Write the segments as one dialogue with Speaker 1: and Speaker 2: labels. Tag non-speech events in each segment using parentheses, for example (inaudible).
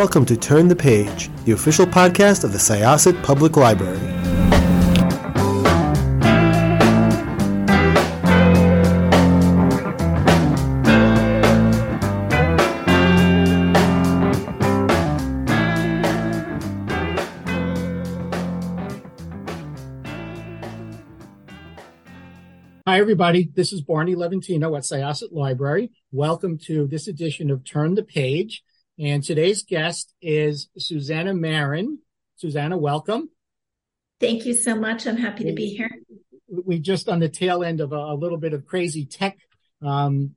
Speaker 1: welcome to Turn the Page, the official podcast of the Syosset Public Library.
Speaker 2: Hi, everybody. This is Barney Levantino at Syosset Library. Welcome to this edition of Turn the Page. And today's guest is Susannah Marren. Susannah, welcome.
Speaker 3: Thank you so much. I'm happy to be here.
Speaker 2: We just on the tail end of a, a little bit of crazy tech um,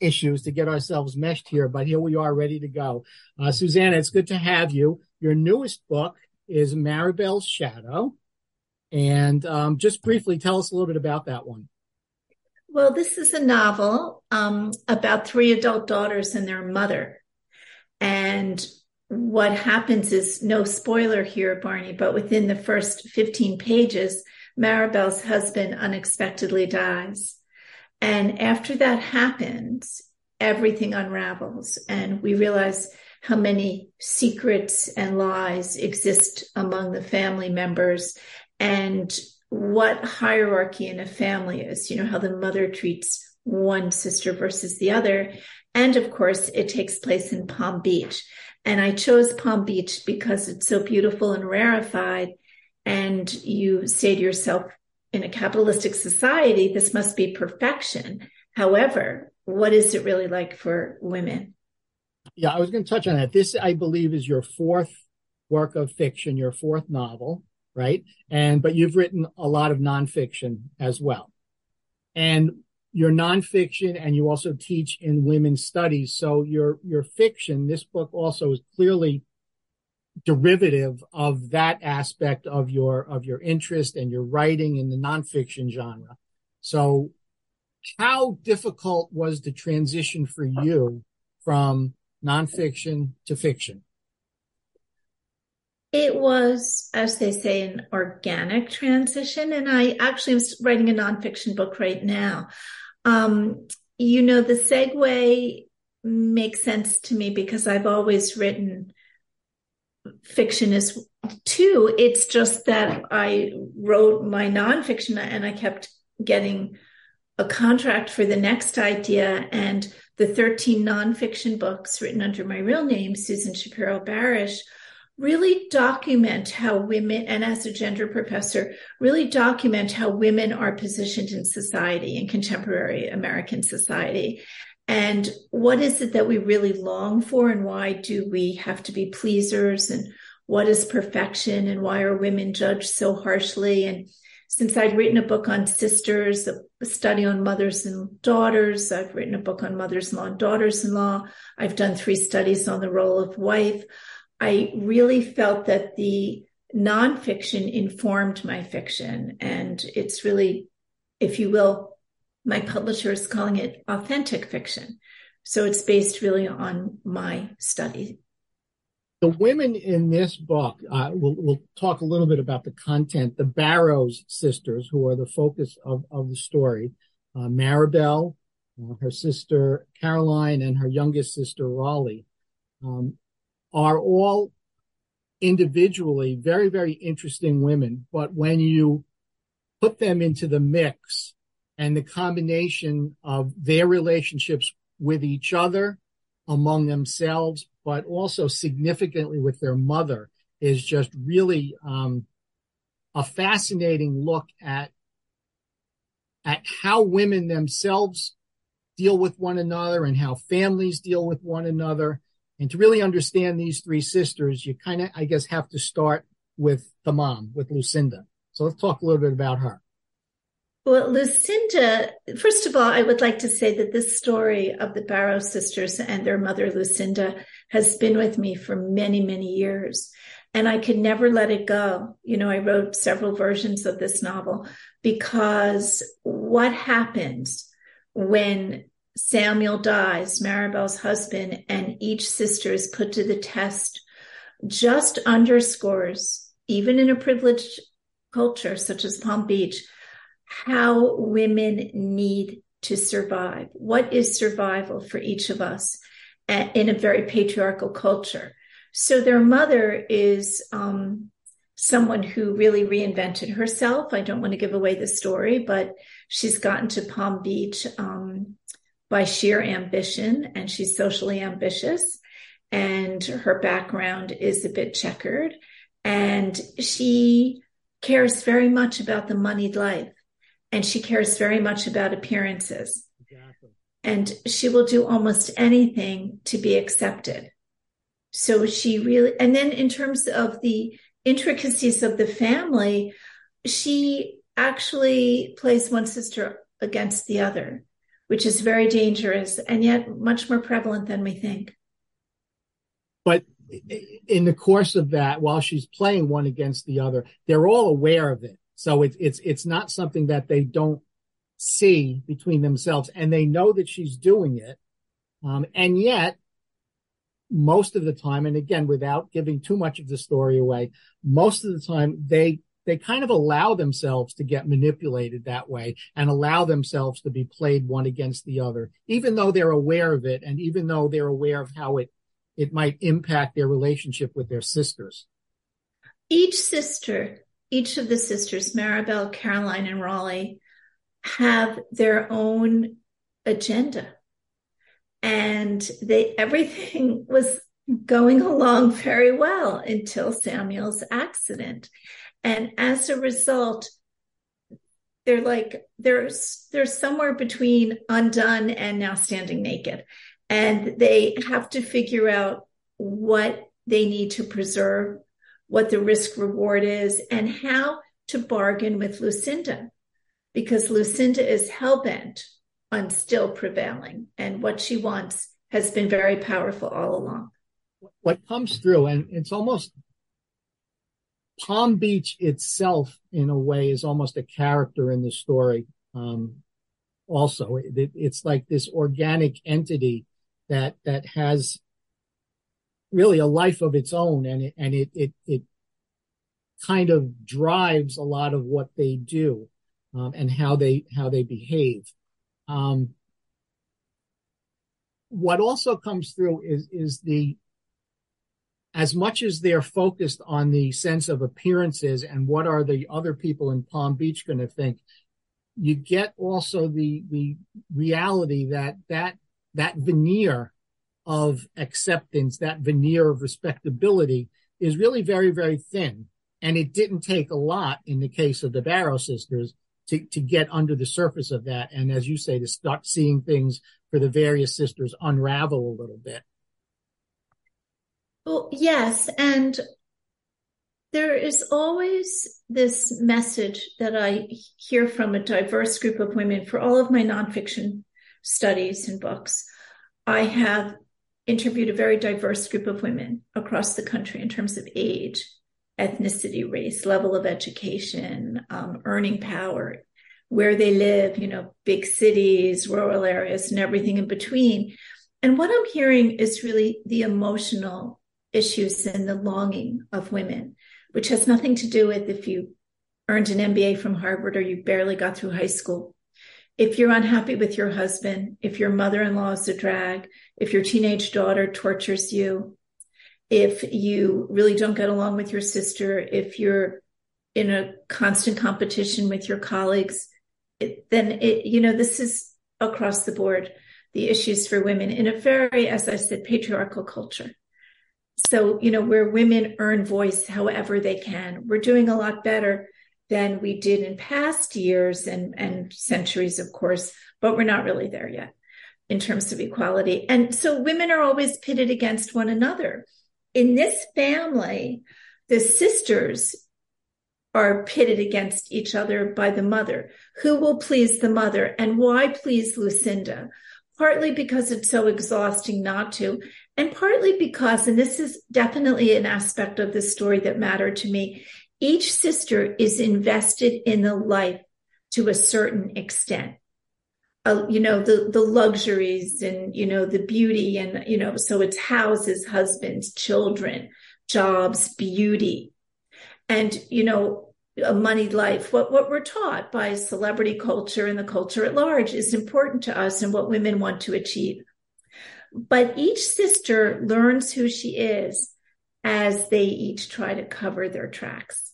Speaker 2: issues to get ourselves meshed here, but here we are ready to go. Uh, Susannah, it's good to have you. Your newest book is Maribelle's Shadow. And um, just briefly tell us a little bit about that one.
Speaker 3: Well, this is a novel um, about three adult daughters and their mother. And what happens is no spoiler here, Barney, but within the first 15 pages, Maribelle's husband unexpectedly dies. And after that happens, everything unravels and we realize how many secrets and lies exist among the family members and what hierarchy in a family is, you know, how the mother treats one sister versus the other and of course, it takes place in Palm Beach. And I chose Palm Beach because it's so beautiful and rarefied. And you say to yourself, in a capitalistic society, this must be perfection. However, what is it really like for women?
Speaker 2: Yeah, I was going to touch on that. This, I believe, is your fourth work of fiction, your fourth novel, right? And, but you've written a lot of nonfiction as well. And your nonfiction and you also teach in women's studies. So your, your fiction, this book also is clearly derivative of that aspect of your, of your interest and your writing in the nonfiction genre. So how difficult was the transition for you from nonfiction to fiction?
Speaker 3: It was, as they say, an organic transition. And I actually am writing a nonfiction book right now. Um, you know, the segue makes sense to me because I've always written fiction as too. It's just that I wrote my nonfiction and I kept getting a contract for the next idea and the 13 nonfiction books written under my real name, Susan Shapiro Barash, really document how women, and as a gender professor, really document how women are positioned in society, in contemporary American society. And what is it that we really long for, and why do we have to be pleasers? And what is perfection, and why are women judged so harshly? And since I'd written a book on sisters, a study on mothers and daughters, I've written a book on mothers in law and daughters in law. I've done three studies on the role of wife. I really felt that the nonfiction informed my fiction. And it's really, if you will, my publisher is calling it authentic fiction. So it's based really on my study.
Speaker 2: The women in this book, uh, we'll, we'll talk a little bit about the content. The Barrows sisters, who are the focus of, of the story, uh, Maribelle, uh, her sister Caroline, and her youngest sister Raleigh. Um, are all individually very, very interesting women. But when you put them into the mix and the combination of their relationships with each other, among themselves, but also significantly with their mother is just really um, a fascinating look at at how women themselves deal with one another and how families deal with one another and to really understand these three sisters, you kind of, I guess, have to start with the mom, with Lucinda. So let's talk a little bit about her.
Speaker 3: Well, Lucinda, first of all, I would like to say that this story of the Barrow sisters and their mother, Lucinda, has been with me for many, many years. And I could never let it go. You know, I wrote several versions of this novel because what happens when Samuel dies, Maribelle's husband, and each sister is put to the test, just underscores, even in a privileged culture such as Palm Beach, how women need to survive. What is survival for each of us in a very patriarchal culture? So their mother is um, someone who really reinvented herself. I don't want to give away the story, but she's gotten to Palm Beach um, by sheer ambition and she's socially ambitious and her background is a bit checkered and she cares very much about the moneyed life and she cares very much about appearances. Exactly. and she will do almost anything to be accepted. So she really and then in terms of the intricacies of the family, she actually plays one sister against the other, which is very dangerous and yet much more prevalent than we think.
Speaker 2: But in the course of that, while she's playing one against the other, they're all aware of it. So it's it's it's not something that they don't see between themselves, and they know that she's doing it. Um, and yet, most of the time, and again, without giving too much of the story away, most of the time they they kind of allow themselves to get manipulated that way and allow themselves to be played one against the other, even though they're aware of it and even though they're aware of how it it might impact their relationship with their sisters.
Speaker 3: Each sister, each of the sisters, Maribelle, Caroline, and Raleigh, have their own agenda and they everything was going along very well until Samuel's accident. And as a result, they're like there's there's somewhere between undone and now standing naked. And they have to figure out what they need to preserve, what the risk reward is, and how to bargain with Lucinda. Because Lucinda is hell bent on still prevailing. And what she wants has been very powerful all along.
Speaker 2: What comes through, and it's almost Palm Beach itself, in a way, is almost a character in the story. Um, also, it, it's like this organic entity that that has really a life of its own, and it and it it, it kind of drives a lot of what they do um, and how they how they behave. Um, what also comes through is is the as much as they're focused on the sense of appearances and what are the other people in Palm Beach going to think, you get also the the reality that that that veneer of acceptance, that veneer of respectability is really very, very thin. And it didn't take a lot in the case of the Barrow sisters to, to get under the surface of that. And as you say, to start seeing things for the various sisters unravel a little bit.
Speaker 3: Well, yes. And there is always this message that I hear from a diverse group of women for all of my nonfiction studies and books. I have interviewed a very diverse group of women across the country in terms of age, ethnicity, race, level of education, um, earning power, where they live, you know, big cities, rural areas, and everything in between. And what I'm hearing is really the emotional issues and the longing of women, which has nothing to do with if you earned an MBA from Harvard or you barely got through high school. If you're unhappy with your husband, if your mother in law is a drag, if your teenage daughter tortures you, if you really don't get along with your sister, if you're in a constant competition with your colleagues, it, then it, you know, this is across the board, the issues for women in a very, as I said, patriarchal culture. So, you know, where women earn voice however they can, we're doing a lot better than we did in past years and, and centuries, of course, but we're not really there yet in terms of equality. And so women are always pitted against one another in this family, the sisters are pitted against each other by the mother. Who will please the mother and why please Lucinda? Partly because it's so exhausting not to, and partly because, and this is definitely an aspect of the story that mattered to me, each sister is invested in the life to a certain extent uh, you know, the, the luxuries and, you know, the beauty and, you know, so it's houses, husbands, children, jobs, beauty. And, you know, a moneyed life, what, what we're taught by celebrity culture and the culture at large is important to us and what women want to achieve. But each sister learns who she is as they each try to cover their tracks.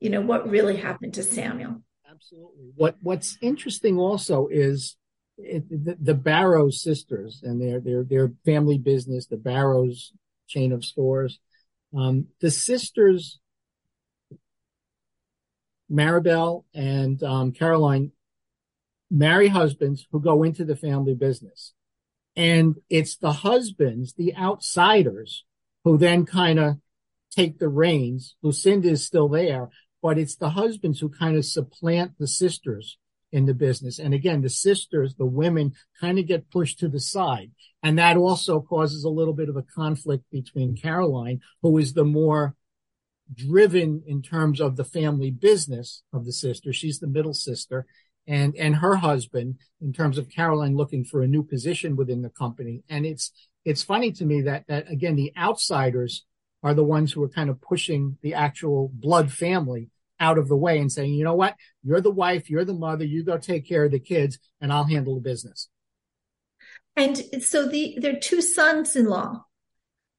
Speaker 3: You know, what really happened to Samuel?
Speaker 2: Absolutely. What What's interesting also is it, the, the, Barrows sisters and their their their family business, the Barrows chain of stores. Um, the sisters, Maribelle and um, Caroline, marry husbands who go into the family business, and it's the husbands, the outsiders, who then kind of take the reins. Lucinda is still there, but it's the husbands who kind of supplant the sisters in the business. And again, the sisters, the women kind of get pushed to the side. And that also causes a little bit of a conflict between Caroline, who is the more driven in terms of the family business of the sister. She's the middle sister and, and her husband in terms of Caroline looking for a new position within the company. And it's, it's funny to me that, that again, the outsiders are the ones who are kind of pushing the actual blood family out of the way and saying, you know what? You're the wife, you're the mother, you go take care of the kids and I'll handle the business.
Speaker 3: And so the there are two sons-in-law.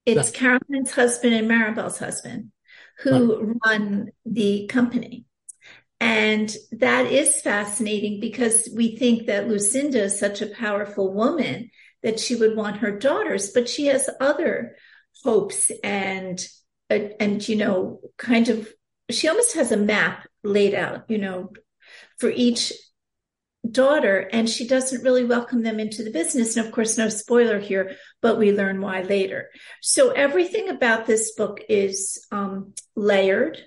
Speaker 3: It's. Caroline's husband and Maribelle's husband who right. run the company. And that is fascinating because we think that Lucinda is such a powerful woman that she would want her daughters, but she has other hopes and and you know kind of she almost has a map laid out, you know, for each daughter, and she doesn't really welcome them into the business. And of course, no spoiler here, but we learn why later. So everything about this book is um, layered,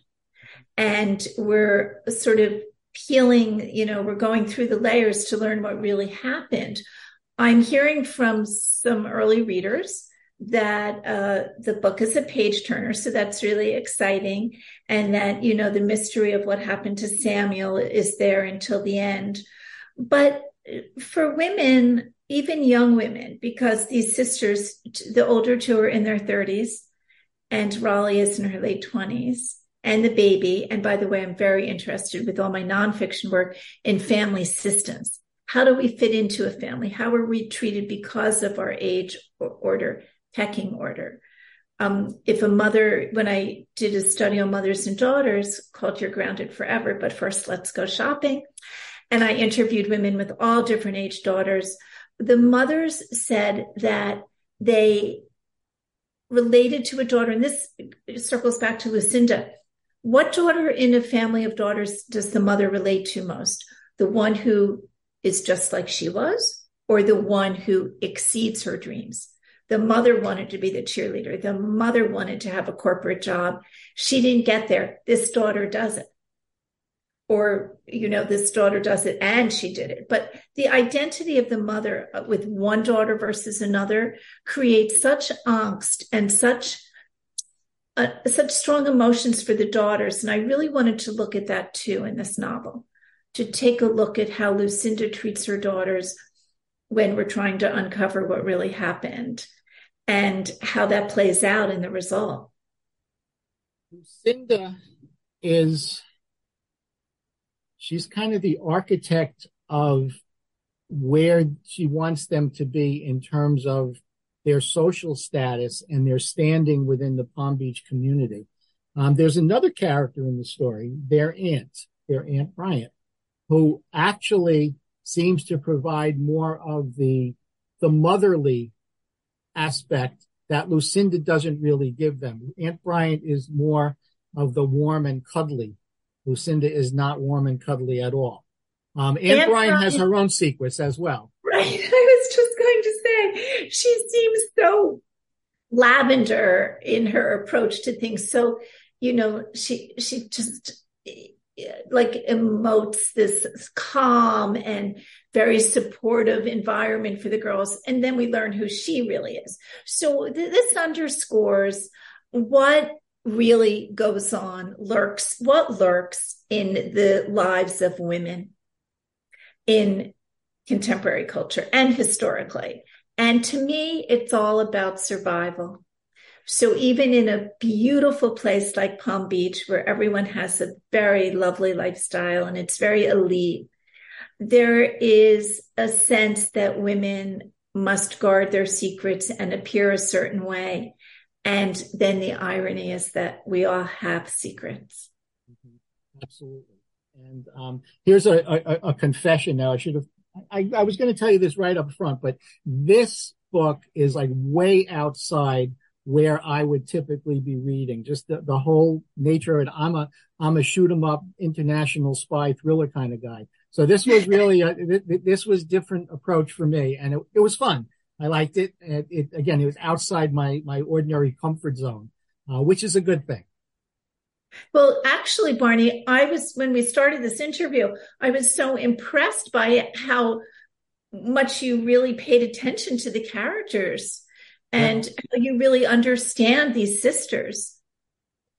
Speaker 3: and we're sort of peeling, you know, we're going through the layers to learn what really happened. I'm hearing from some early readers that uh, the book is a page turner, so that's really exciting, and that you know the mystery of what happened to Samuel is there until the end. But for women, even young women, because these sisters, the older two are in their 30s, and Raleigh is in her late 20s, and the baby. And by the way, I'm very interested with all my nonfiction work in family systems. How do we fit into a family? How are we treated because of our age or order? pecking order. Um, if a mother, when I did a study on mothers and daughters called You're Grounded Forever, but first let's go shopping. And I interviewed women with all different age daughters. The mothers said that they related to a daughter, and this circles back to Lucinda. What daughter in a family of daughters does the mother relate to most? The one who is just like she was, or the one who exceeds her dreams? The mother wanted to be the cheerleader. The mother wanted to have a corporate job. She didn't get there. This daughter does it. Or, you know, this daughter does it and she did it. But the identity of the mother uh, with one daughter versus another creates such angst and such uh, such strong emotions for the daughters. And I really wanted to look at that too in this novel, to take a look at how Lucinda treats her daughters when we're trying to uncover what really happened and how that plays out in the result.
Speaker 2: Lucinda is she's kind of the architect of where she wants them to be in terms of their social status and their standing within the Palm Beach community. Um, there's another character in the story, their aunt, their aunt Bryant, who actually seems to provide more of the the motherly aspect that Lucinda doesn't really give them. Aunt Bryant is more of the warm and cuddly. Lucinda is not warm and cuddly at all. Um, Aunt, Aunt Bryant, Bryant has her own secrets as well.
Speaker 3: Right. (laughs) Going to say, she seems so lavender in her approach to things. So, you know, she, she just like emotes this calm and very supportive environment for the girls. And then we learn who she really is. So th- this underscores what really goes on, lurks, what lurks in the lives of women in contemporary culture and historically. And to me, it's all about survival. So even in a beautiful place like Palm Beach, where everyone has a very lovely lifestyle and it's very elite, there is a sense that women must guard their secrets and appear a certain way. And then the irony is that we all have secrets.
Speaker 2: Mm-hmm. Absolutely. And um, here's a, a, a, confession now. I should have, I, I was going to tell you this right up front, but this book is like way outside where I would typically be reading. Just the, the whole nature of it. I'm a I'm a shoot 'em up international spy thriller kind of guy. So this was (laughs) really a, this was different approach for me, and it, it was fun. I liked it. it. it. again, it was outside my my ordinary comfort zone, uh, which is a good thing.
Speaker 3: Well, actually, Barney, I was when we started this interview, I was so impressed by how much you really paid attention to the characters and you really understand these sisters.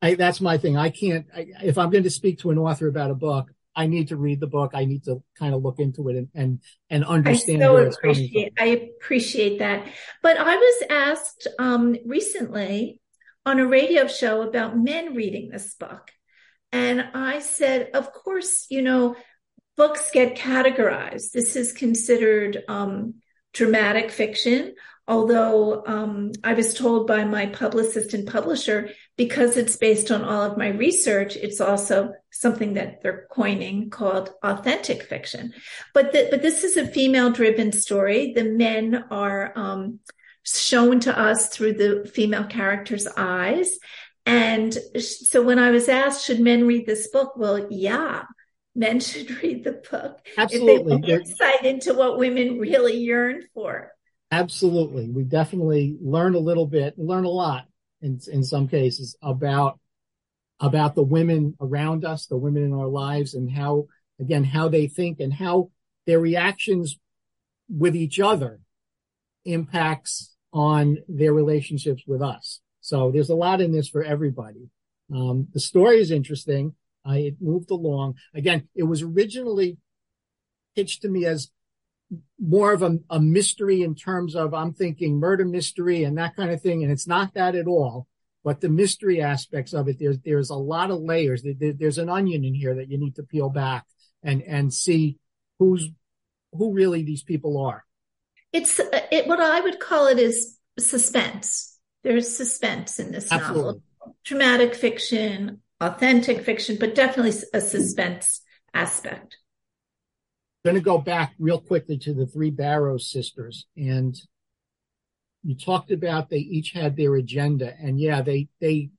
Speaker 2: I, that's my thing. I can't, I, if I'm going to speak to an author about a book, I need to read the book. I need to kind of look into it and, and, and understand
Speaker 3: I so where it's coming from. I appreciate that. But I was asked, um, recently on a radio show about men reading this book. And I said, of course, you know, books get categorized. This is considered, um, dramatic fiction although um, I was told by my publicist and publisher, because it's based on all of my research, it's also something that they're coining called authentic fiction. But the, but this is a female driven story. The men are um, shown to us through the female character's eyes. And so when I was asked, should men read this book? Well, yeah, men (laughs) should read the book.
Speaker 2: Absolutely.
Speaker 3: If they want insight into what women really yearn for.
Speaker 2: Absolutely. We definitely learn a little bit, learn a lot in, in some cases about, about the women around us, the women in our lives and how, again, how they think and how their reactions with each other impacts on their relationships with us. So there's a lot in this for everybody. Um, the story is interesting. I, it moved along. Again, it was originally pitched to me as more of a, a mystery in terms of I'm thinking murder mystery and that kind of thing. And it's not that at all. But the mystery aspects of it, there's there's a lot of layers. There, there's an onion in here that you need to peel back and and see who's who really these people are.
Speaker 3: It's it, what I would call it is suspense. There's suspense in this Absolutely. novel. Dramatic fiction, authentic fiction, but definitely a suspense aspect I'm
Speaker 2: going to go back real quickly to the three Barrows sisters. And you talked about they each had their agenda. And yeah, they, they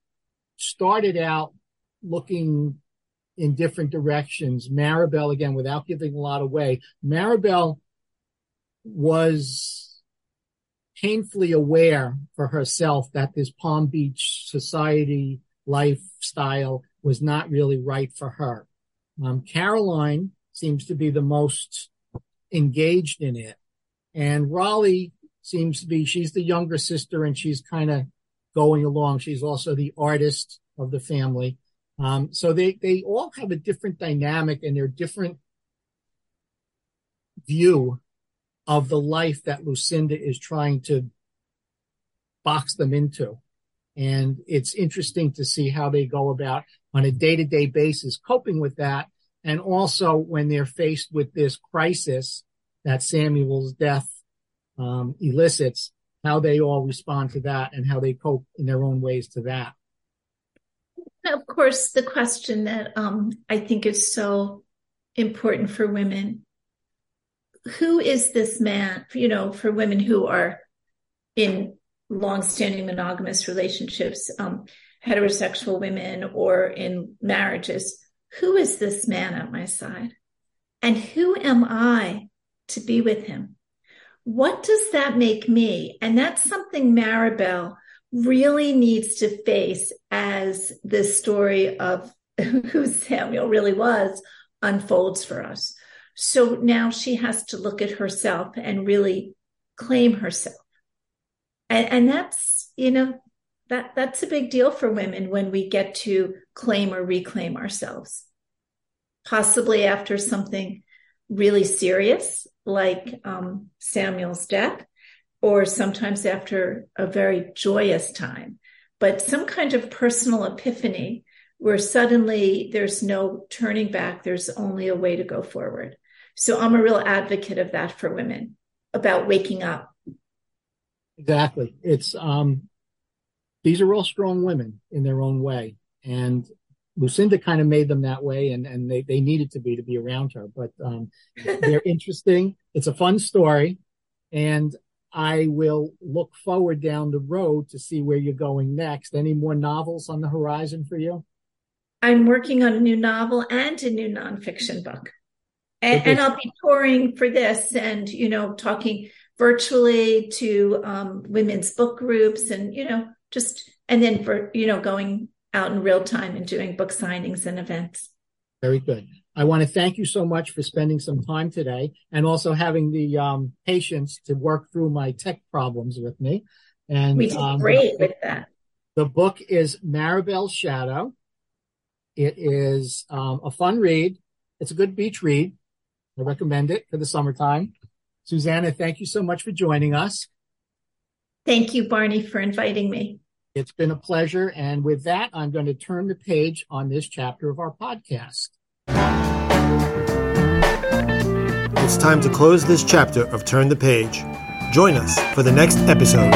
Speaker 2: started out looking in different directions. Maribelle, again, without giving a lot away, Maribelle was painfully aware for herself that this Palm Beach society lifestyle was not really right for her. Um, Caroline seems to be the most engaged in it. And Raleigh seems to be, she's the younger sister and she's kind of going along. She's also the artist of the family. Um, so they, they all have a different dynamic and their different view of the life that Lucinda is trying to box them into. And it's interesting to see how they go about on a day to day basis coping with that and also when they're faced with this crisis that Samuel's death um, elicits, how they all respond to that and how they cope in their own ways to that.
Speaker 3: Of course, the question that um, I think is so important for women who is this man, you know, for women who are in long-standing monogamous relationships, um, heterosexual women or in marriages, who is this man at my side? And who am I to be with him? What does that make me? And that's something Maribelle really needs to face as the story of (laughs) who Samuel really was unfolds for us. So now she has to look at herself and really claim herself. And, and that's, you know, that that's a big deal for women when we get to claim or reclaim ourselves. Possibly after something really serious like um, samuel's death or sometimes after a very joyous time. But some kind of personal epiphany where suddenly there's no turning back there's only a way to go forward so i'm a real advocate of that for women about waking up
Speaker 2: exactly it's um these are all strong women in their own way. And Lucinda kind of made them that way and, and they, they needed to be to be around her. But um, they're (laughs) interesting. It's a fun story. And I will look forward down the road to see where you're going next. Any more novels on the horizon for you?
Speaker 3: I'm working on a new novel and a new nonfiction book. And, and I'll be touring for this and, you know, talking virtually to um, women's book groups and, you know, just, and then for, you know, going out in real time and doing book signings and events.
Speaker 2: Very good. I want to thank you so much for spending some time today and also having the um, patience to work through my tech problems with me. And
Speaker 3: we did um, great with that.
Speaker 2: The book is Maribelle's Shadow. It is um, a fun read. It's a good beach read. I recommend it for the summertime. Susannah, thank you so much for joining us.
Speaker 3: Thank you, Barney, for inviting me.
Speaker 2: It's been a pleasure. And with that, I'm going to turn the page on this chapter of our podcast.
Speaker 1: It's time to close this chapter of Turn the Page. Join us for the next episode.